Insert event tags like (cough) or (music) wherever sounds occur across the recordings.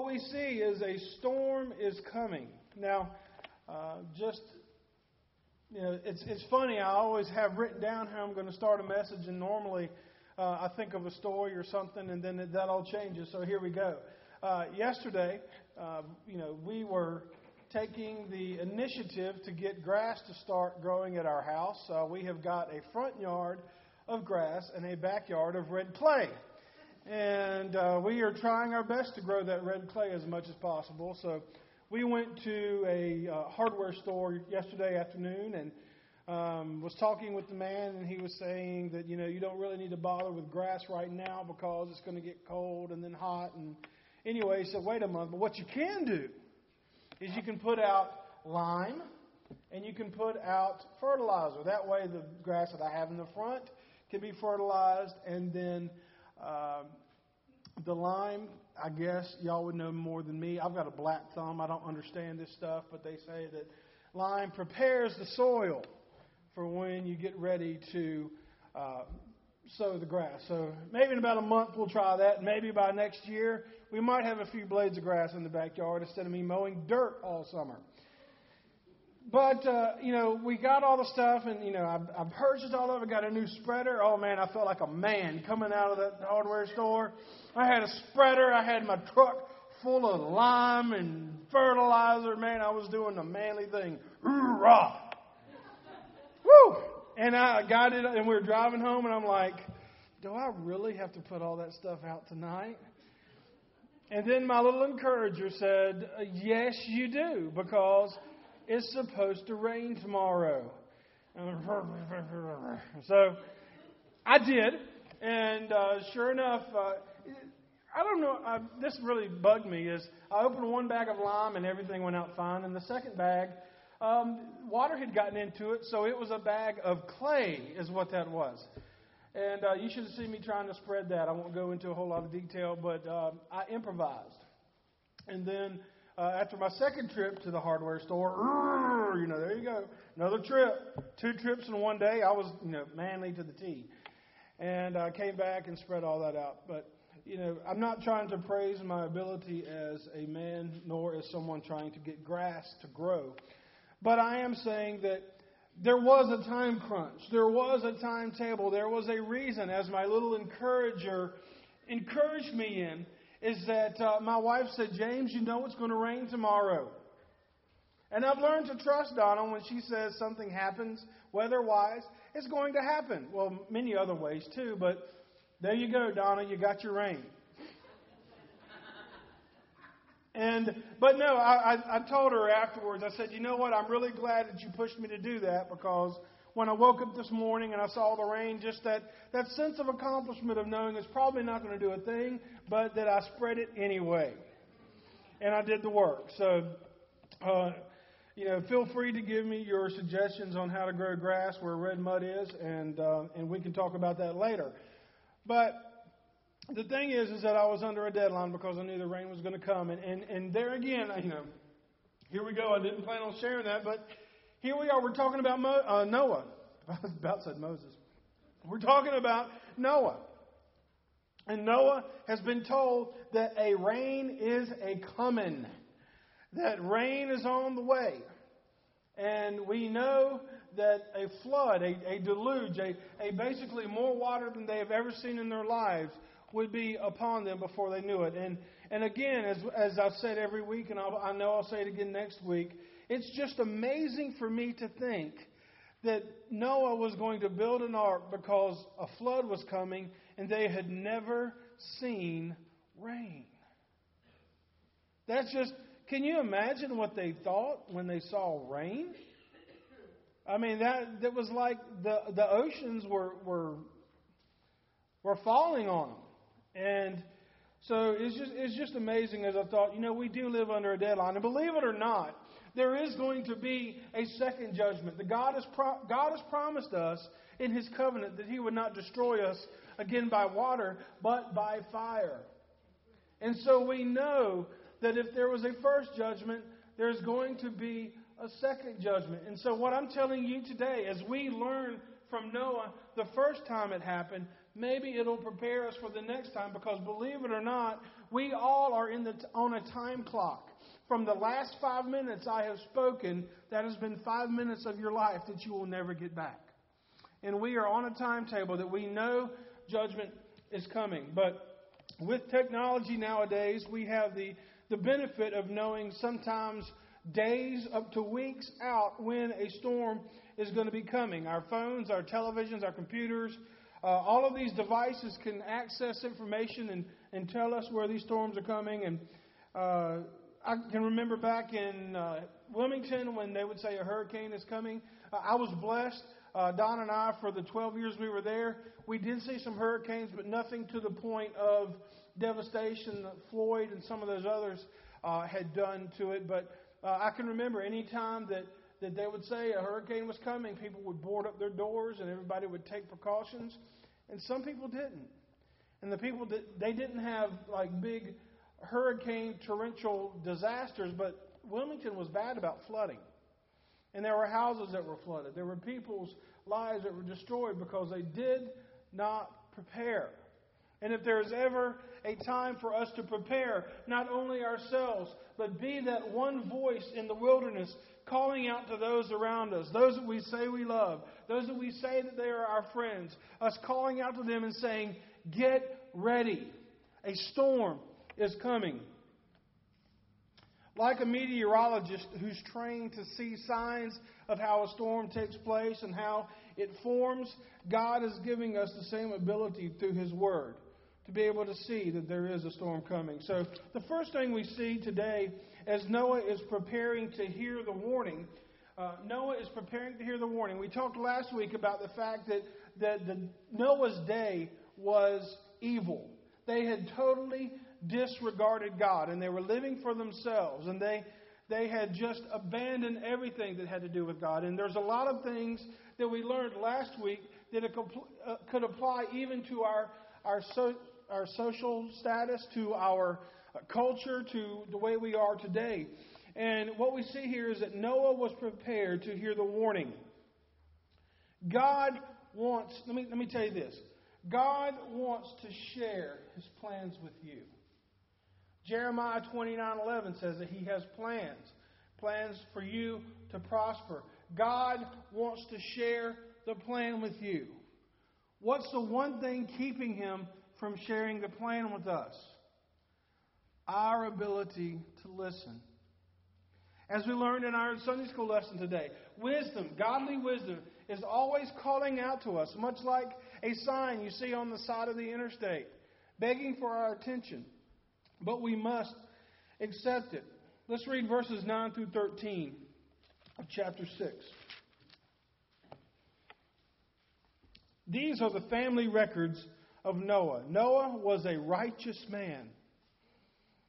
what we see is a storm is coming. Now, uh, just you know, it's it's funny. I always have written down how I'm going to start a message, and normally uh, I think of a story or something, and then it, that all changes. So here we go. Uh, yesterday, uh, you know, we were taking the initiative to get grass to start growing at our house. Uh, we have got a front yard of grass and a backyard of red clay. And uh, we are trying our best to grow that red clay as much as possible. So we went to a uh, hardware store yesterday afternoon and um, was talking with the man, and he was saying that you know you don't really need to bother with grass right now because it's going to get cold and then hot. And anyway, he said, wait a month. But what you can do is you can put out lime and you can put out fertilizer. That way, the grass that I have in the front can be fertilized, and then um, the lime, I guess y'all would know more than me. I've got a black thumb. I don't understand this stuff, but they say that lime prepares the soil for when you get ready to uh, sow the grass. So maybe in about a month we'll try that. Maybe by next year we might have a few blades of grass in the backyard instead of me mowing dirt all summer. But, uh, you know, we got all the stuff, and, you know, I, I purchased all of it, got a new spreader. Oh, man, I felt like a man coming out of that hardware store. I had a spreader. I had my truck full of lime and fertilizer. Man, I was doing the manly thing. Hoorah! Woo! And I got it, and we were driving home, and I'm like, do I really have to put all that stuff out tonight? And then my little encourager said, Yes, you do, because it's supposed to rain tomorrow. So I did, and uh, sure enough, uh, I don't know. This really bugged me. Is I opened one bag of lime and everything went out fine, and the second bag, um, water had gotten into it, so it was a bag of clay, is what that was. And uh, you should have seen me trying to spread that. I won't go into a whole lot of detail, but uh, I improvised. And then uh, after my second trip to the hardware store, you know, there you go, another trip, two trips in one day. I was, you know, manly to the T, and I came back and spread all that out. But you know, I'm not trying to praise my ability as a man, nor as someone trying to get grass to grow, but I am saying that there was a time crunch, there was a timetable, there was a reason, as my little encourager encouraged me in is that uh, my wife said, James, you know it's going to rain tomorrow. And I've learned to trust Donna when she says something happens weather wise. It's going to happen. Well, many other ways too, but there you go, Donna, you got your rain. And but no, I, I, I told her afterwards. I said, you know what? I'm really glad that you pushed me to do that because when I woke up this morning and I saw the rain, just that, that sense of accomplishment of knowing it's probably not going to do a thing, but that I spread it anyway. And I did the work. So, uh, you know, feel free to give me your suggestions on how to grow grass where red mud is, and, uh, and we can talk about that later. But the thing is, is that I was under a deadline because I knew the rain was going to come. And, and, and there again, you know, here we go. I didn't plan on sharing that, but here we are. We're talking about Mo, uh, Noah. (laughs) About said Moses. We're talking about Noah. And Noah has been told that a rain is a coming, that rain is on the way. And we know that a flood, a, a deluge, a, a basically more water than they have ever seen in their lives would be upon them before they knew it. And, and again, as, as I've said every week, and I'll, I know I'll say it again next week, it's just amazing for me to think that Noah was going to build an ark because a flood was coming and they had never seen rain. That's just, can you imagine what they thought when they saw rain? I mean, that, that was like the, the oceans were, were, were falling on them. And so it's just, it's just amazing as I thought, you know, we do live under a deadline. And believe it or not, there is going to be a second judgment. The God, has pro- God has promised us in His covenant that He would not destroy us again by water, but by fire. And so we know that if there was a first judgment, there's going to be a second judgment. And so, what I'm telling you today, as we learn from Noah the first time it happened, maybe it'll prepare us for the next time because believe it or not, we all are in the, on a time clock. From the last five minutes I have spoken, that has been five minutes of your life that you will never get back. And we are on a timetable that we know judgment is coming. But with technology nowadays, we have the, the benefit of knowing sometimes days up to weeks out when a storm is going to be coming. Our phones, our televisions, our computers, uh, all of these devices can access information and, and tell us where these storms are coming. And uh, I can remember back in uh, Wilmington when they would say a hurricane is coming. Uh, I was blessed. Uh, Don and I, for the 12 years we were there, we did see some hurricanes, but nothing to the point of devastation that Floyd and some of those others uh, had done to it. But uh, I can remember any time that, that they would say a hurricane was coming, people would board up their doors and everybody would take precautions. And some people didn't. And the people that they didn't have like big hurricane torrential disasters, but Wilmington was bad about flooding. And there were houses that were flooded. There were people's lives that were destroyed because they did not prepare. And if there is ever a time for us to prepare not only ourselves, but be that one voice in the wilderness calling out to those around us, those that we say we love, those that we say that they are our friends, us calling out to them and saying, Get ready. A storm is coming. Like a meteorologist who's trained to see signs of how a storm takes place and how it forms, God is giving us the same ability through His Word to be able to see that there is a storm coming. So, the first thing we see today as Noah is preparing to hear the warning, uh, Noah is preparing to hear the warning. We talked last week about the fact that, that the, Noah's day was evil. They had totally disregarded God and they were living for themselves and they they had just abandoned everything that had to do with God. And there's a lot of things that we learned last week that uh, could apply even to our our so, our social status, to our culture, to the way we are today. And what we see here is that Noah was prepared to hear the warning. God wants, let me, let me tell you this God wants to share his plans with you. Jeremiah 29:11 says that he has plans, plans for you to prosper. God wants to share the plan with you. What's the one thing keeping him from sharing the plan with us? Our ability to listen. As we learned in our Sunday school lesson today, wisdom, godly wisdom, is always calling out to us, much like a sign you see on the side of the interstate, begging for our attention but we must accept it. Let's read verses 9 through 13 of chapter 6. These are the family records of Noah. Noah was a righteous man.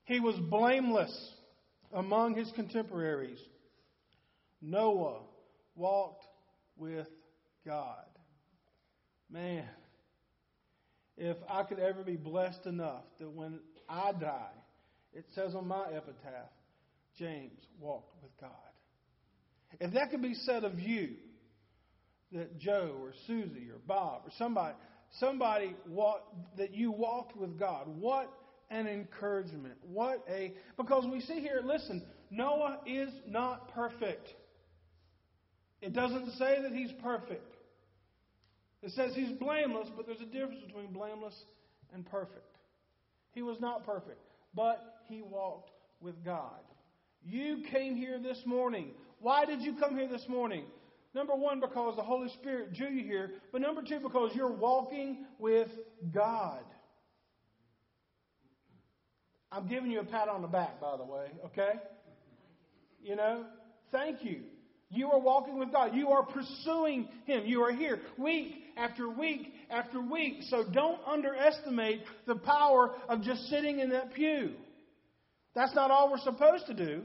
He was blameless among his contemporaries. Noah walked with God. Man, if I could ever be blessed enough that when I die, it says on my epitaph, James walked with God. If that could be said of you, that Joe or Susie or Bob or somebody, somebody walk, that you walked with God, what an encouragement. What a because we see here, listen, Noah is not perfect. It doesn't say that he's perfect. It says he's blameless, but there's a difference between blameless and perfect. He was not perfect, but he walked with God. You came here this morning. Why did you come here this morning? Number one, because the Holy Spirit drew you here. But number two, because you're walking with God. I'm giving you a pat on the back, by the way, okay? You know, thank you. You are walking with God. You are pursuing Him. You are here week after week after week. So don't underestimate the power of just sitting in that pew. That's not all we're supposed to do.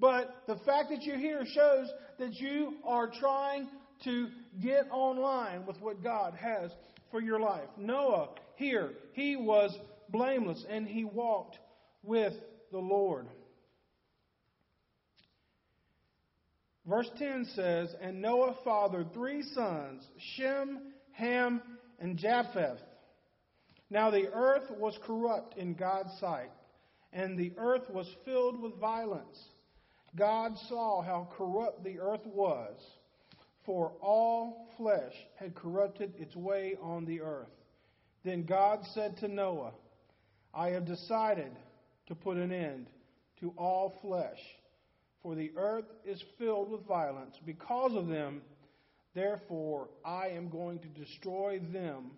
But the fact that you're here shows that you are trying to get online with what God has for your life. Noah, here, he was blameless and he walked with the Lord. Verse 10 says, And Noah fathered three sons, Shem, Ham, and Japheth. Now the earth was corrupt in God's sight, and the earth was filled with violence. God saw how corrupt the earth was, for all flesh had corrupted its way on the earth. Then God said to Noah, I have decided to put an end to all flesh, for the earth is filled with violence because of them. Therefore, I am going to destroy them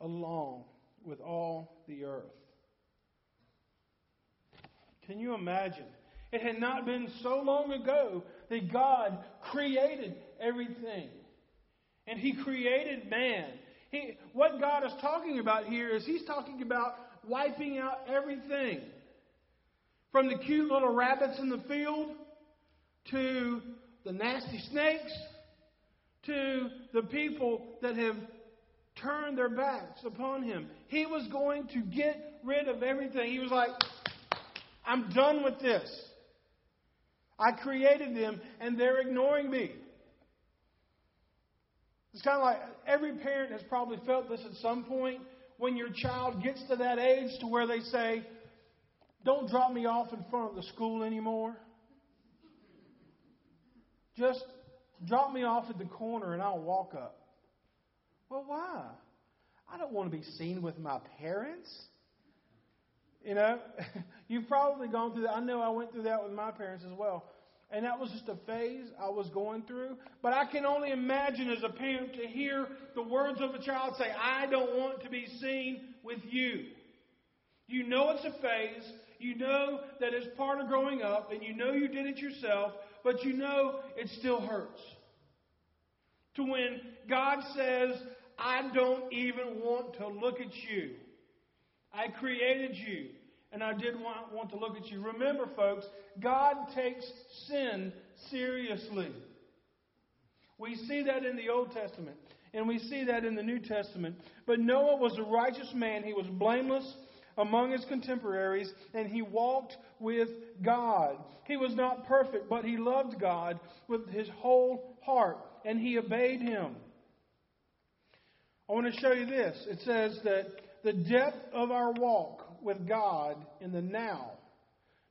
along with all the earth. Can you imagine? It had not been so long ago that God created everything. And He created man. He, what God is talking about here is He's talking about wiping out everything. From the cute little rabbits in the field to the nasty snakes to the people that have turned their backs upon him. He was going to get rid of everything. He was like, I'm done with this. I created them and they're ignoring me. It's kind of like every parent has probably felt this at some point when your child gets to that age to where they say, Don't drop me off in front of the school anymore. Just drop me off at the corner and I'll walk up. Well, why? I don't want to be seen with my parents. You know, (laughs) you've probably gone through that. I know I went through that with my parents as well. And that was just a phase I was going through. But I can only imagine as a parent to hear the words of a child say, I don't want to be seen with you. You know it's a phase. You know that it's part of growing up, and you know you did it yourself, but you know it still hurts. To when God says, I don't even want to look at you. I created you, and I did want, want to look at you. Remember, folks, God takes sin seriously. We see that in the Old Testament, and we see that in the New Testament. But Noah was a righteous man, he was blameless among his contemporaries, and he walked with God. He was not perfect, but he loved God with his whole heart, and he obeyed him. I want to show you this. It says that the depth of our walk with God in the now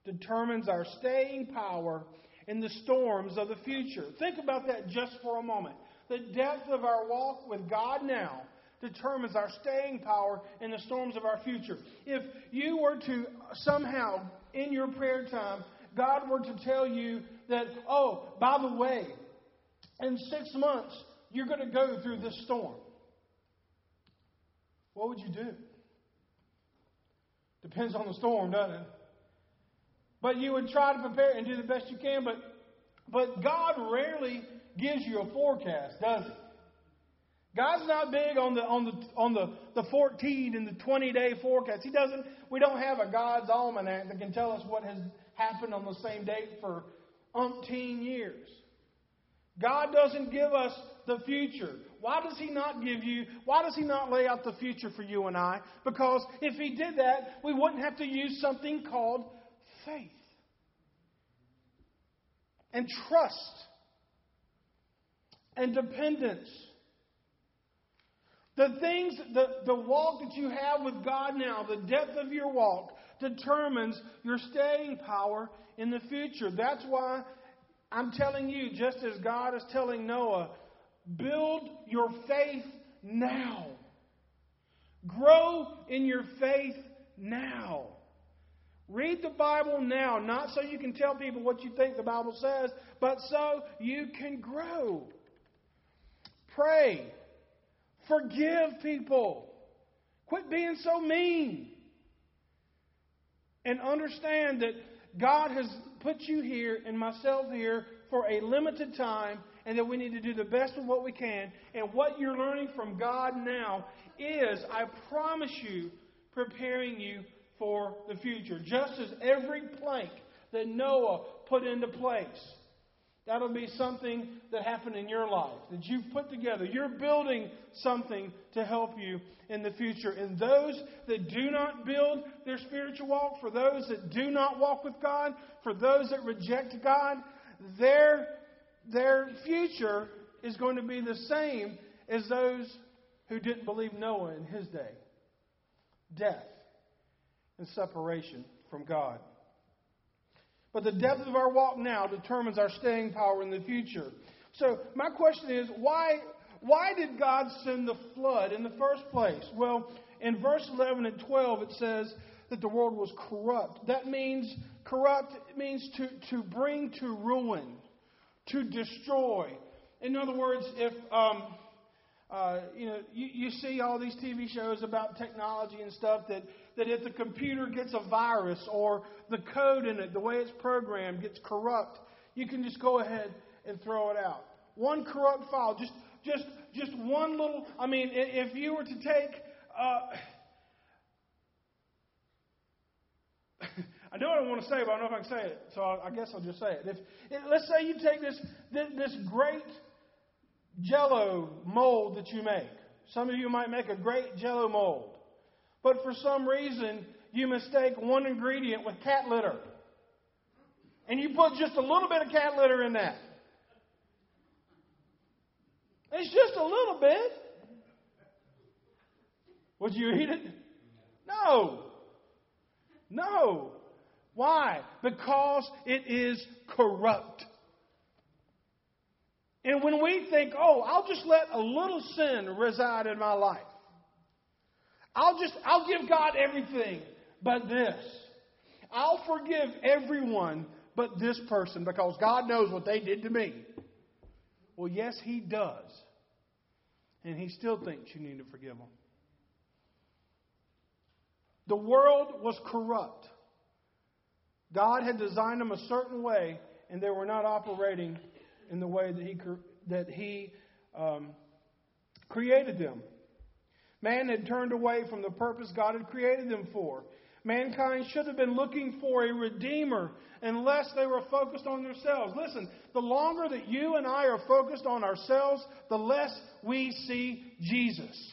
determines our staying power in the storms of the future. Think about that just for a moment. The depth of our walk with God now determines our staying power in the storms of our future. If you were to somehow, in your prayer time, God were to tell you that, oh, by the way, in six months, you're going to go through this storm what would you do? Depends on the storm, doesn't it? But you would try to prepare and do the best you can, but but God rarely gives you a forecast, does he? God's not big on the on the on the, the 14 and the 20 day forecast. He doesn't we don't have a God's almanac that can tell us what has happened on the same date for umpteen years. God doesn't give us the future. Why does He not give you, why does He not lay out the future for you and I? Because if He did that, we wouldn't have to use something called faith and trust and dependence. The things, the, the walk that you have with God now, the depth of your walk, determines your staying power in the future. That's why I'm telling you, just as God is telling Noah, build your faith now. Grow in your faith now. Read the Bible now, not so you can tell people what you think the Bible says, but so you can grow. Pray. Forgive people. Quit being so mean. And understand that God has put you here and myself here for a limited time, and that we need to do the best of what we can. And what you're learning from God now is, I promise you, preparing you for the future. Just as every plank that Noah put into place. That'll be something that happened in your life that you've put together. You're building something to help you in the future. And those that do not build their spiritual walk, for those that do not walk with God, for those that reject God, their, their future is going to be the same as those who didn't believe Noah in his day death and separation from God. But the depth of our walk now determines our staying power in the future. So, my question is why, why did God send the flood in the first place? Well, in verse 11 and 12, it says that the world was corrupt. That means corrupt means to, to bring to ruin, to destroy. In other words, if um, uh, you know you, you see all these TV shows about technology and stuff that that if the computer gets a virus or the code in it, the way it's programmed, gets corrupt, you can just go ahead and throw it out. One corrupt file, just just just one little. I mean, if you were to take. Uh, (laughs) I know what I want to say, but I don't know if I can say it, so I guess I'll just say it. If, if let's say you take this this great Jello mold that you make. Some of you might make a great Jello mold, but for some reason you mistake one ingredient with cat litter, and you put just a little bit of cat litter in that. It's just a little bit. Would you eat it? No. No. Why? Because it is corrupt. And when we think, oh, I'll just let a little sin reside in my life. I'll just, I'll give God everything but this. I'll forgive everyone but this person because God knows what they did to me. Well, yes, He does. And He still thinks you need to forgive them. The world was corrupt. God had designed them a certain way, and they were not operating in the way that He, that he um, created them. Man had turned away from the purpose God had created them for. Mankind should have been looking for a redeemer unless they were focused on themselves. Listen, the longer that you and I are focused on ourselves, the less we see Jesus.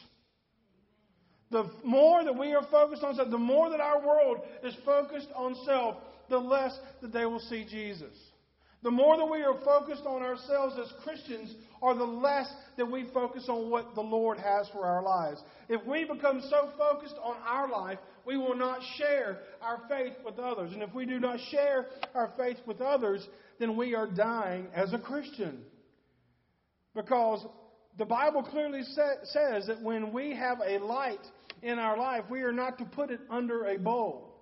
The more that we are focused on self, the more that our world is focused on self, the less that they will see Jesus. The more that we are focused on ourselves as Christians, or the less that we focus on what the Lord has for our lives. If we become so focused on our life, we will not share our faith with others. And if we do not share our faith with others, then we are dying as a Christian. Because the Bible clearly says that when we have a light in our life, we are not to put it under a bowl.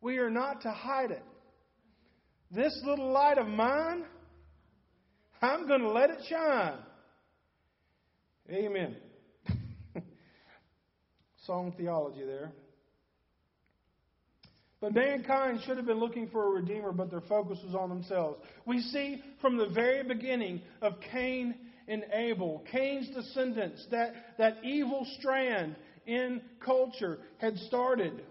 We are not to hide it. This little light of mine, I'm going to let it shine. Amen. (laughs) Song theology there. But mankind should have been looking for a redeemer, but their focus was on themselves. We see from the very beginning of Cain and Abel, Cain's descendants, that, that evil strand in culture had started.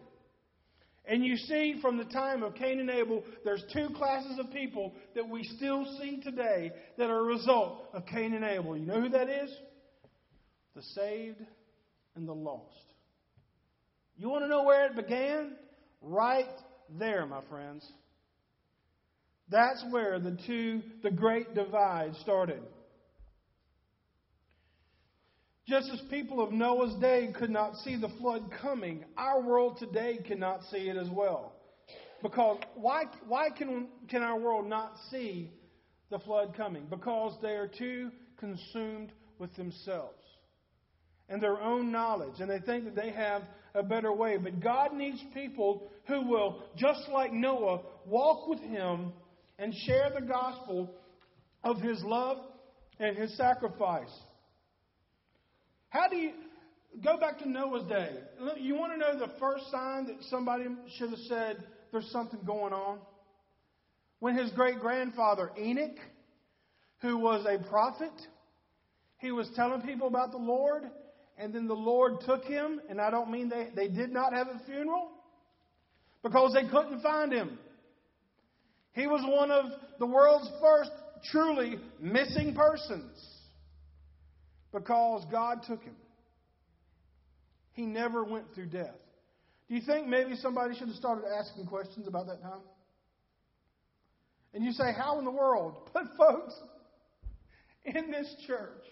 And you see from the time of Cain and Abel, there's two classes of people that we still see today that are a result of Cain and Abel. You know who that is? The saved and the lost. You want to know where it began? Right there, my friends. That's where the two, the great divide started. Just as people of Noah's day could not see the flood coming, our world today cannot see it as well. Because why, why can, can our world not see the flood coming? Because they are too consumed with themselves and their own knowledge, and they think that they have a better way. But God needs people who will, just like Noah, walk with Him and share the gospel of His love and His sacrifice. How do you go back to Noah's day? You want to know the first sign that somebody should have said there's something going on? When his great grandfather Enoch, who was a prophet, he was telling people about the Lord, and then the Lord took him, and I don't mean they, they did not have a funeral because they couldn't find him. He was one of the world's first truly missing persons because God took him. He never went through death. Do you think maybe somebody should have started asking questions about that time? And you say, How in the world? But, (laughs) folks, in this church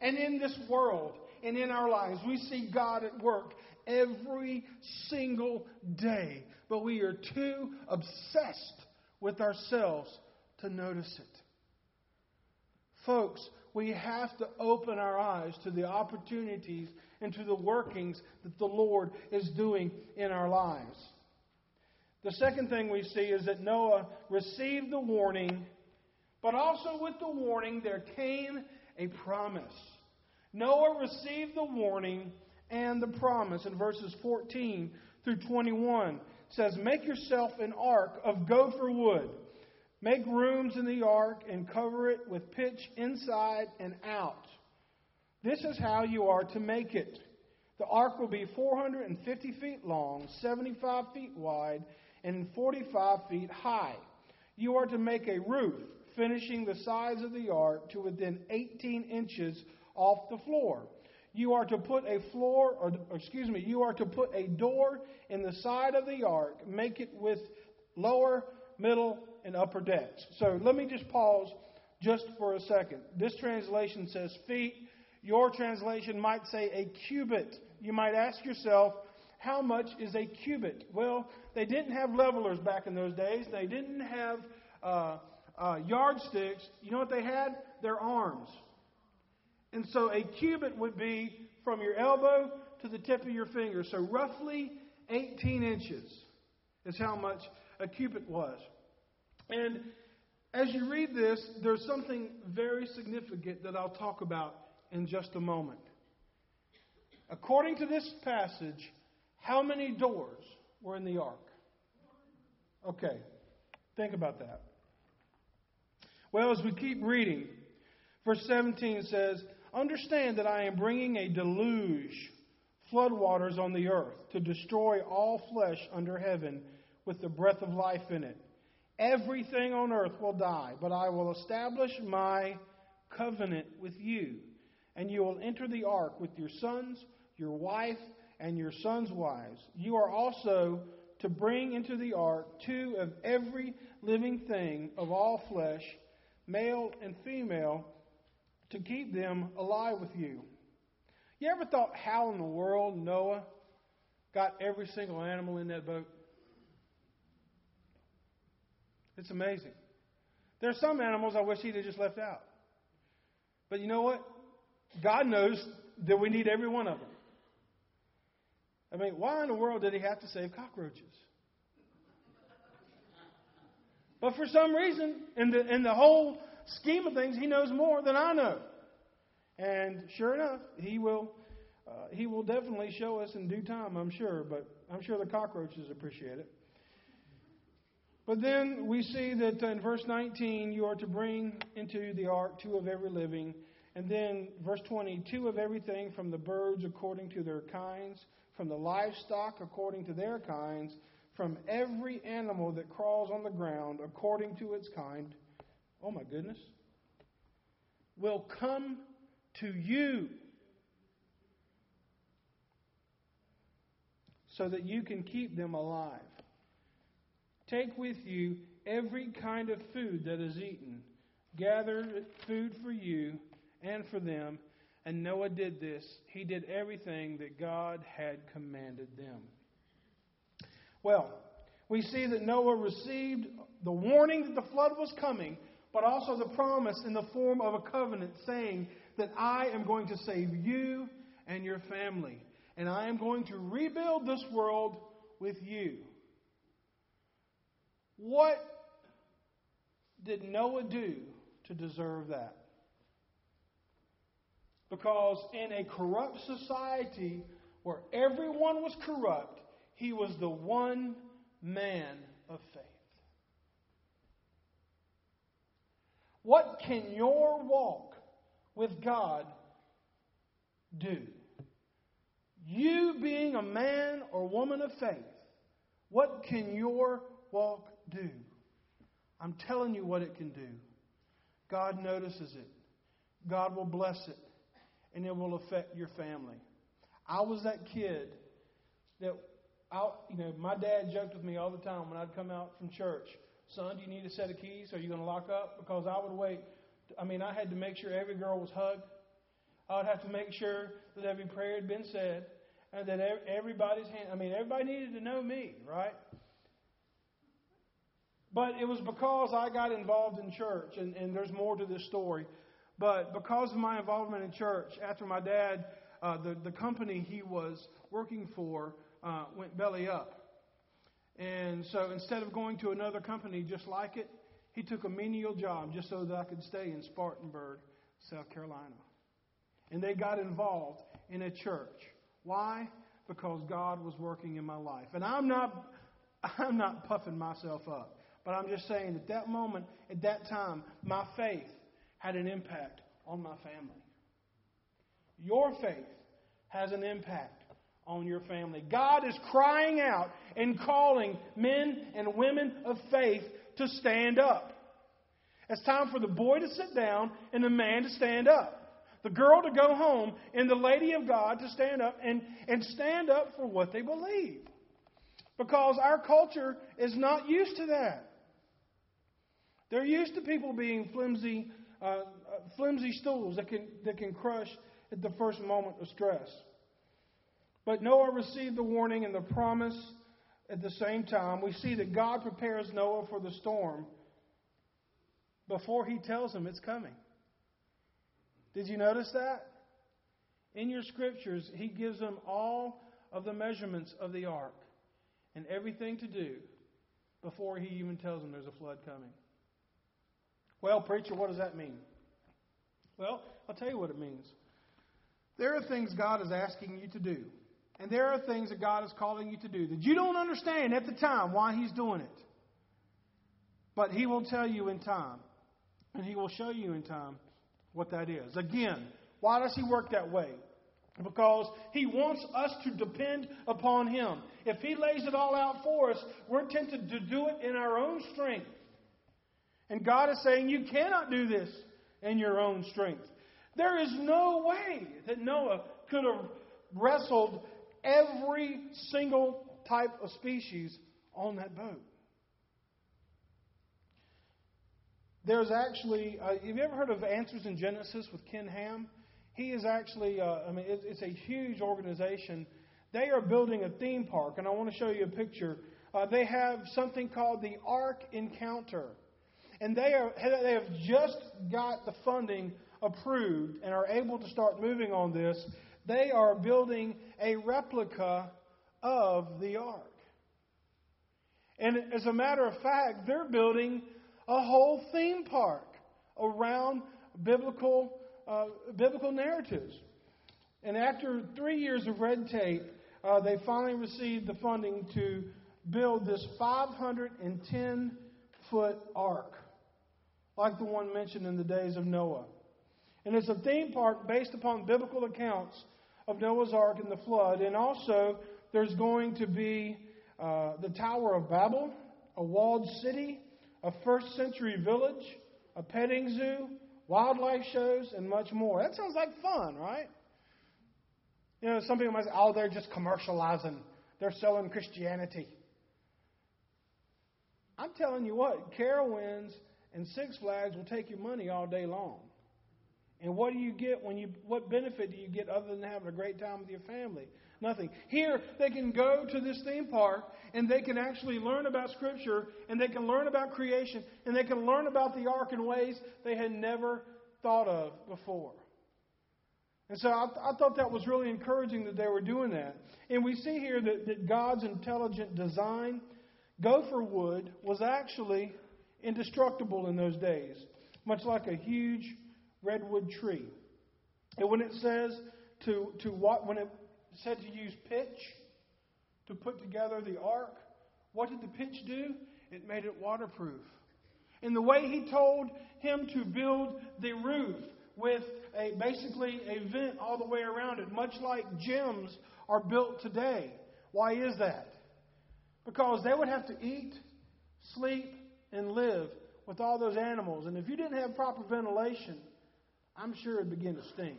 and in this world, and in our lives. We see God at work every single day, but we are too obsessed with ourselves to notice it. Folks, we have to open our eyes to the opportunities and to the workings that the Lord is doing in our lives. The second thing we see is that Noah received the warning, but also with the warning there came a promise. Noah received the warning and the promise in verses 14 through 21 says make yourself an ark of gopher wood make rooms in the ark and cover it with pitch inside and out. This is how you are to make it. The ark will be 450 feet long 75 feet wide and 45 feet high. You are to make a roof finishing the sides of the ark to within 18 inches off the floor. You are to put a floor, or excuse me, you are to put a door in the side of the ark, make it with lower, middle, and upper decks. So let me just pause just for a second. This translation says feet. Your translation might say a cubit. You might ask yourself, how much is a cubit? Well, they didn't have levelers back in those days. They didn't have uh, uh, yardsticks. You know what they had? Their arms. And so a cubit would be from your elbow to the tip of your finger. So roughly 18 inches is how much a cubit was. And as you read this, there's something very significant that I'll talk about in just a moment. According to this passage, how many doors were in the ark? Okay, think about that. Well, as we keep reading, verse 17 says, Understand that I am bringing a deluge, floodwaters on the earth, to destroy all flesh under heaven with the breath of life in it. Everything on earth will die, but I will establish my covenant with you. And you will enter the ark with your sons, your wife, and your sons' wives. You are also to bring into the ark two of every living thing of all flesh, male and female to keep them alive with you. You ever thought how in the world Noah got every single animal in that boat? It's amazing. There are some animals I wish he'd have just left out. But you know what? God knows that we need every one of them. I mean, why in the world did he have to save cockroaches? But for some reason, in the, in the whole scheme of things, he knows more than I know. And sure enough, he will uh, he will definitely show us in due time, I'm sure, but I'm sure the cockroaches appreciate it. But then we see that in verse 19, you are to bring into the ark two of every living. And then verse 20, two of everything from the birds according to their kinds, from the livestock according to their kinds, from every animal that crawls on the ground according to its kind, oh my goodness, will come to you so that you can keep them alive. Take with you every kind of food that is eaten. Gather food for you and for them. And Noah did this. He did everything that God had commanded them. Well, we see that Noah received the warning that the flood was coming, but also the promise in the form of a covenant saying that I am going to save you and your family. And I am going to rebuild this world with you. What did Noah do to deserve that? Because in a corrupt society where everyone was corrupt, he was the one man of faith. What can your walk with God do? You being a man or woman of faith, what can your walk do? I'm telling you what it can do. God notices it. God will bless it. And it will affect your family. I was that kid that, I, you know, my dad joked with me all the time when I'd come out from church. Son, do you need a set of keys? Are you going to lock up? Because I would wait I mean, I had to make sure every girl was hugged. I would have to make sure that every prayer had been said and that everybody's hand, I mean, everybody needed to know me, right? But it was because I got involved in church, and, and there's more to this story. But because of my involvement in church, after my dad, uh, the, the company he was working for uh, went belly up. And so instead of going to another company just like it, he took a menial job just so that I could stay in Spartanburg, South Carolina. And they got involved in a church. Why? Because God was working in my life. And I'm not (laughs) I'm not puffing myself up. But I'm just saying at that moment, at that time, my faith had an impact on my family. Your faith has an impact on your family. God is crying out and calling men and women of faith to stand up. It's time for the boy to sit down and the man to stand up. The girl to go home and the lady of God to stand up and, and stand up for what they believe. Because our culture is not used to that. They're used to people being flimsy, uh, uh, flimsy stools that can, that can crush at the first moment of stress. But Noah received the warning and the promise at the same time. We see that God prepares Noah for the storm before he tells him it's coming. Did you notice that? In your scriptures, he gives them all of the measurements of the ark and everything to do before he even tells them there's a flood coming. Well, preacher, what does that mean? Well, I'll tell you what it means. There are things God is asking you to do, and there are things that God is calling you to do that you don't understand at the time why He's doing it. But He will tell you in time, and He will show you in time what that is. Again, why does He work that way? Because He wants us to depend upon Him. If He lays it all out for us, we're tempted to do it in our own strength. And God is saying, You cannot do this in your own strength. There is no way that Noah could have wrestled every single type of species on that boat. There's actually, uh, have you ever heard of Answers in Genesis with Ken Ham? He is actually, uh, I mean, it's, it's, a huge organization. They are building a theme park, and I want to show you a picture. Uh, they have something called the Ark Encounter and they, are, they have just got the funding approved and are able to start moving on this. They are building a replica of the ark. And as a matter of fact, they're building a whole theme park around biblical, uh, biblical narratives. And after three years of red tape, uh, they finally received the funding to build this 510 foot ark like the one mentioned in the days of Noah. And it's a theme park based upon biblical accounts of Noah's Ark and the flood. And also, there's going to be uh, the Tower of Babel, a walled city, a first century village, a petting zoo, wildlife shows, and much more. That sounds like fun, right? You know, some people might say, oh, they're just commercializing, they're selling Christianity. I'm telling you what, Carowinds and Six Flags will take your money all day long. And what do you get when you what benefit do you get other than having a great time with your family? Nothing. Here they can go to this theme park and they can actually learn about scripture and they can learn about creation and they can learn about the ark in ways they had never thought of before. And so I, I thought that was really encouraging that they were doing that. And we see here that, that God's intelligent design, gopher wood was actually indestructible in those days, much like a huge redwood tree. And when it says to, to what, when it said to use pitch to put together the ark, what did the pitch do? It made it waterproof. In the way he told him to build the roof with a basically a vent all the way around it, much like gyms are built today. Why is that? Because they would have to eat, sleep, and live with all those animals. And if you didn't have proper ventilation, I'm sure it'd begin to stink.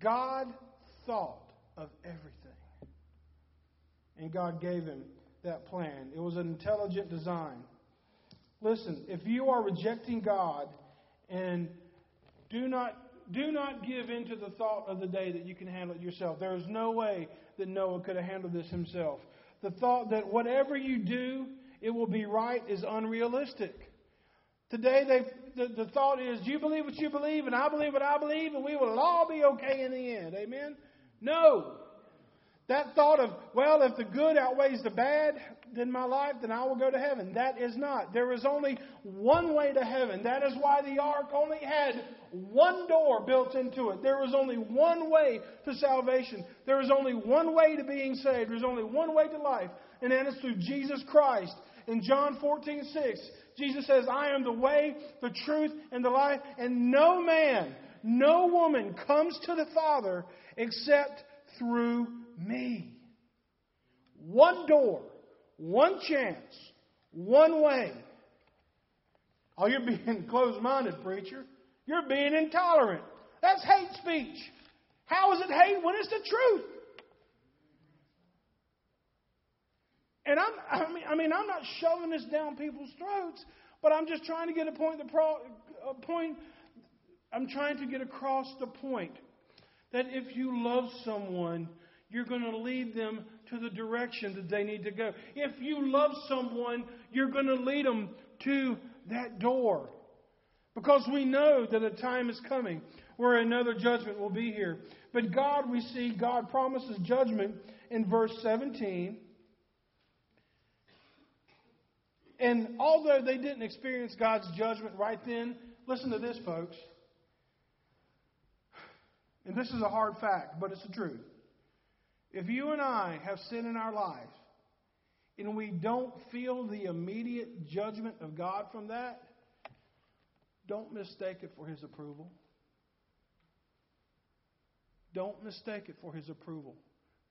God thought of everything. And God gave him that plan. It was an intelligent design. Listen, if you are rejecting God and do not do not give in to the thought of the day that you can handle it yourself. There is no way that Noah could have handled this himself. The thought that whatever you do, it will be right is unrealistic. Today, they, the, the thought is, you believe what you believe, and I believe what I believe, and we will all be okay in the end. Amen? No. That thought of, well, if the good outweighs the bad in my life, then I will go to heaven. That is not. There is only one way to heaven. That is why the ark only had one door built into it. There is only one way to salvation. There is only one way to being saved. There's only one way to life, and that is through Jesus Christ. In John 14, 6, Jesus says, I am the way, the truth, and the life, and no man, no woman comes to the Father except through me. One door, one chance, one way. Oh, you're being (laughs) closed minded, preacher. You're being intolerant. That's hate speech. How is it hate when it's the truth? And I'm, I mean, I mean, I'm not shoving this down people's throats, but I'm just trying to get a point. The pro, a point. I'm trying to get across the point that if you love someone, you're going to lead them to the direction that they need to go. If you love someone, you're going to lead them to that door. Because we know that a time is coming where another judgment will be here. But God, we see, God promises judgment in verse 17. And although they didn't experience God's judgment right then, listen to this, folks. And this is a hard fact, but it's the truth. If you and I have sin in our life and we don't feel the immediate judgment of God from that, don't mistake it for His approval. Don't mistake it for His approval.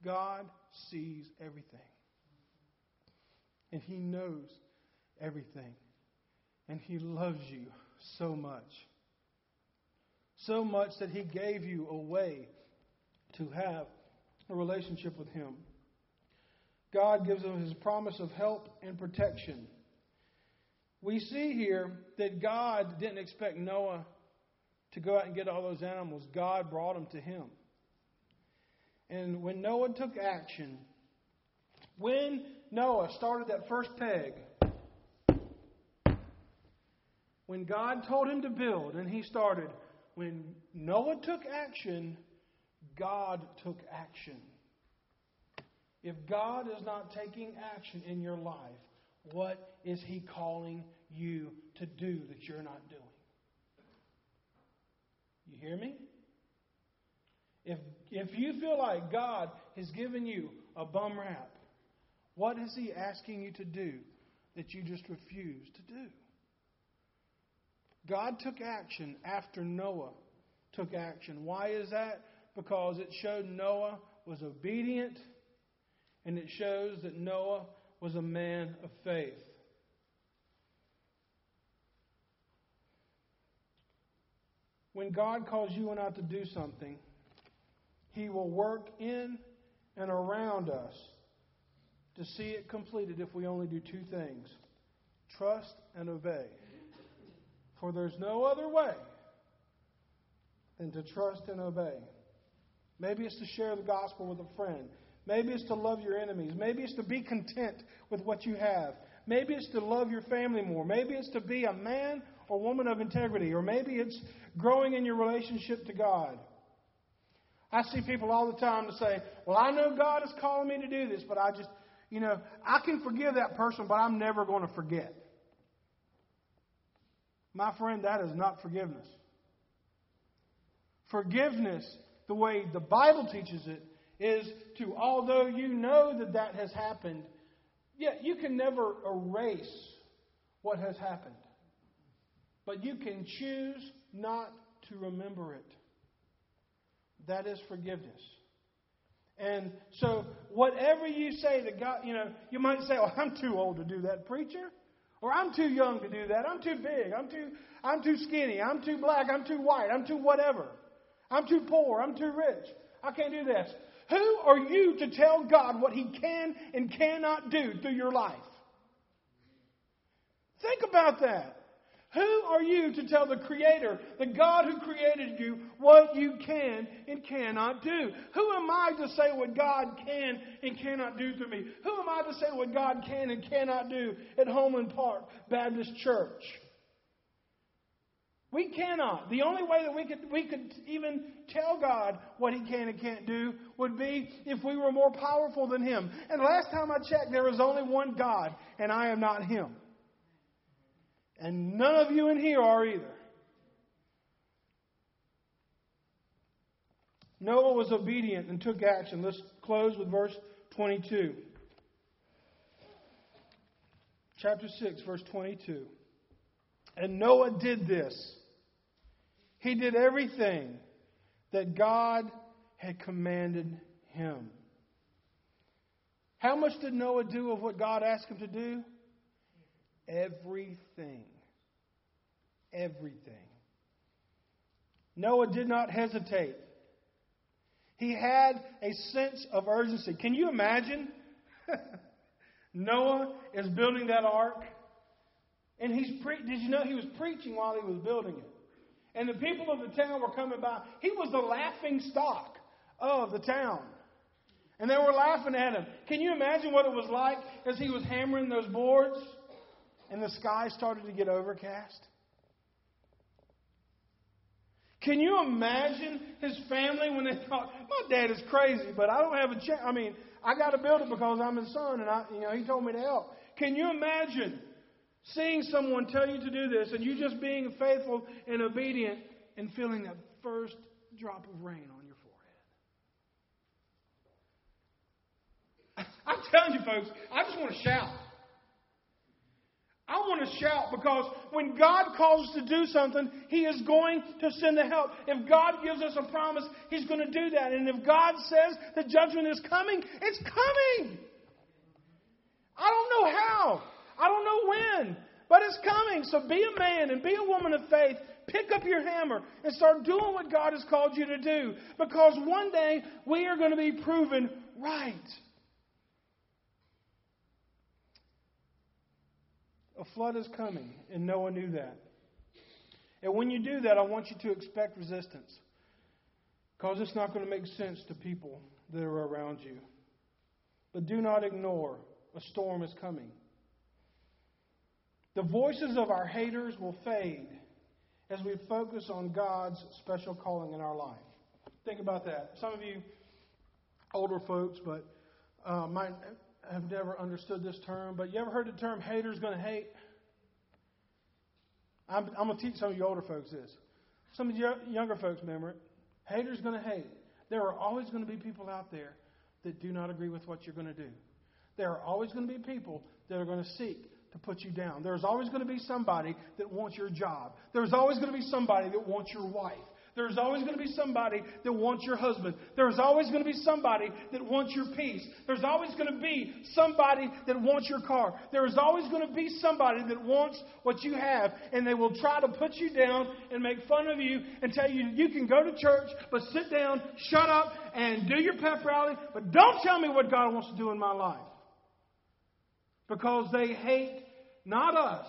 God sees everything, and He knows everything, and He loves you so much. So much that He gave you a way to have a relationship with Him. God gives us His promise of help and protection. We see here that God didn't expect Noah to go out and get all those animals. God brought them to him. And when Noah took action, when Noah started that first peg, when God told him to build and he started, when Noah took action, God took action. If God is not taking action in your life, what is He calling you to do that you're not doing? You hear me? If, if you feel like God has given you a bum rap, what is He asking you to do that you just refuse to do? God took action after Noah took action. Why is that? because it showed Noah was obedient and it shows that Noah was a man of faith. When God calls you and I to do something, He will work in and around us to see it completed if we only do two things trust and obey. For there's no other way than to trust and obey. Maybe it's to share the gospel with a friend. Maybe it's to love your enemies. Maybe it's to be content with what you have. Maybe it's to love your family more. Maybe it's to be a man or woman of integrity. Or maybe it's growing in your relationship to God. I see people all the time to say, Well, I know God is calling me to do this, but I just, you know, I can forgive that person, but I'm never going to forget. My friend, that is not forgiveness. Forgiveness the way the Bible teaches it is to, although you know that that has happened, yet you can never erase what has happened. But you can choose not to remember it. That is forgiveness. And so, whatever you say to God, you know, you might say, "Oh, I'm too old to do that, preacher," or "I'm too young to do that. I'm too big. I'm too, I'm too skinny. I'm too black. I'm too white. I'm too whatever." I'm too poor. I'm too rich. I can't do this. Who are you to tell God what He can and cannot do through your life? Think about that. Who are you to tell the Creator, the God who created you, what you can and cannot do? Who am I to say what God can and cannot do through me? Who am I to say what God can and cannot do at Homeland Park Baptist Church? We cannot. The only way that we could, we could even tell God what He can and can't do would be if we were more powerful than Him. And last time I checked, there is only one God, and I am not Him. And none of you in here are either. Noah was obedient and took action. Let's close with verse 22. Chapter 6, verse 22. And Noah did this. He did everything that God had commanded him. How much did Noah do of what God asked him to do? Everything. Everything. Noah did not hesitate. He had a sense of urgency. Can you imagine? (laughs) Noah is building that ark, and he's pre- did you know he was preaching while he was building it? And the people of the town were coming by. He was the laughing stock of the town. And they were laughing at him. Can you imagine what it was like as he was hammering those boards? And the sky started to get overcast? Can you imagine his family when they thought, my dad is crazy, but I don't have a chance. I mean, I got to build it because I'm his son, and I, you know, he told me to help. Can you imagine seeing someone tell you to do this, and you just being faithful and obedient, and feeling that first drop of rain on your forehead? (laughs) I'm telling you, folks, I just want to shout. Shout because when God calls us to do something, He is going to send the help. If God gives us a promise, He's going to do that. And if God says the judgment is coming, it's coming. I don't know how. I don't know when. But it's coming. So be a man and be a woman of faith. Pick up your hammer and start doing what God has called you to do. Because one day we are going to be proven right. A flood is coming, and Noah knew that. And when you do that, I want you to expect resistance. Because it's not going to make sense to people that are around you. But do not ignore a storm is coming. The voices of our haters will fade as we focus on God's special calling in our life. Think about that. Some of you older folks, but uh, might have never understood this term, but you ever heard the term haters going to hate? I'm, I'm going to teach some of you older folks this. Some of you younger folks remember it. Haters going to hate. There are always going to be people out there that do not agree with what you're going to do. There are always going to be people that are going to seek to put you down. There's always going to be somebody that wants your job. There's always going to be somebody that wants your wife. There's always going to be somebody that wants your husband. There's always going to be somebody that wants your peace. There's always going to be somebody that wants your car. There is always going to be somebody that wants what you have, and they will try to put you down and make fun of you and tell you you can go to church, but sit down, shut up, and do your pep rally, but don't tell me what God wants to do in my life. Because they hate not us,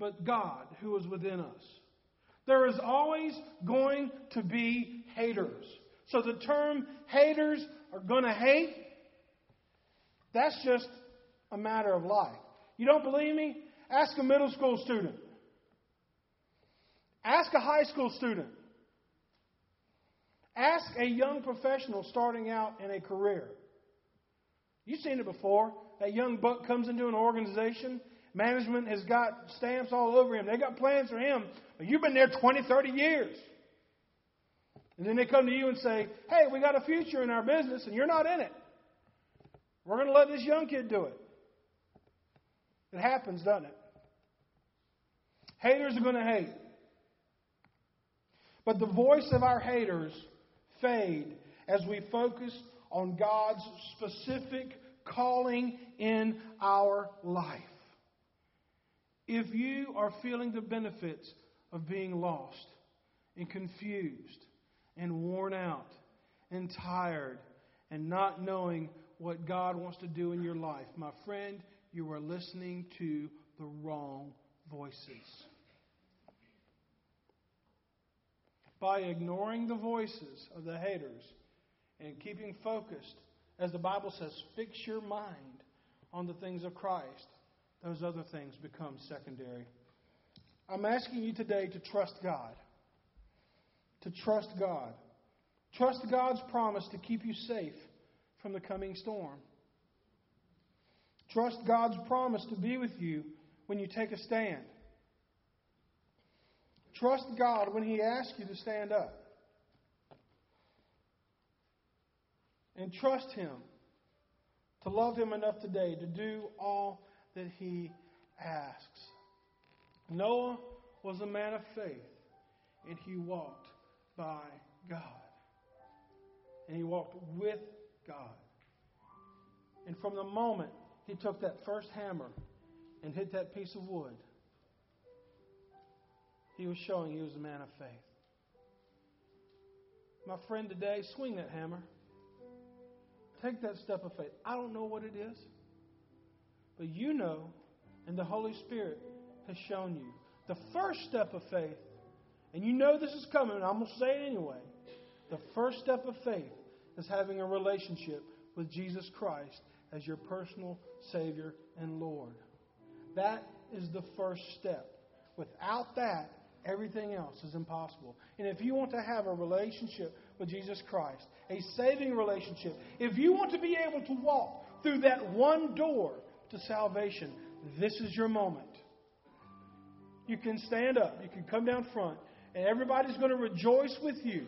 but God who is within us. There is always going to be haters. So the term haters are going to hate, that's just a matter of life. You don't believe me? Ask a middle school student. Ask a high school student. Ask a young professional starting out in a career. You've seen it before. That young buck comes into an organization Management has got stamps all over him. They got plans for him, you've been there 20, 30 years. And then they come to you and say, hey, we got a future in our business and you're not in it. We're going to let this young kid do it. It happens, doesn't it? Haters are going to hate. But the voice of our haters fade as we focus on God's specific calling in our life. If you are feeling the benefits of being lost and confused and worn out and tired and not knowing what God wants to do in your life, my friend, you are listening to the wrong voices. By ignoring the voices of the haters and keeping focused, as the Bible says, fix your mind on the things of Christ those other things become secondary. I'm asking you today to trust God. To trust God. Trust God's promise to keep you safe from the coming storm. Trust God's promise to be with you when you take a stand. Trust God when He asks you to stand up. And trust Him to love Him enough today to do all that He asks. Noah was a man of faith, and he walked by God. And he walked with God. And from the moment he took that first hammer and hit that piece of wood, he was showing he was a man of faith. My friend, today, swing that hammer. Take that step of faith. I don't know what it is, but you know, and the Holy Spirit has shown you. The first step of faith, and you know this is coming, I'm going to say it anyway. The first step of faith is having a relationship with Jesus Christ as your personal Savior and Lord. That is the first step. Without that, everything else is impossible. And if you want to have a relationship with Jesus Christ, a saving relationship, if you want to be able to walk through that one door to salvation, this is your moment. You can stand up, you can come down front, and everybody's going to rejoice with you.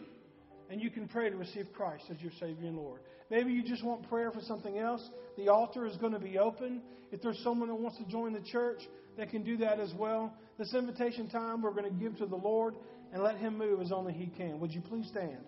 And you can pray to receive Christ as your Savior and Lord. Maybe you just want prayer for something else. The altar is going to be open. If there's someone that wants to join the church, they can do that as well. This invitation time we're going to give to the Lord and let Him move as only He can. Would you please stand?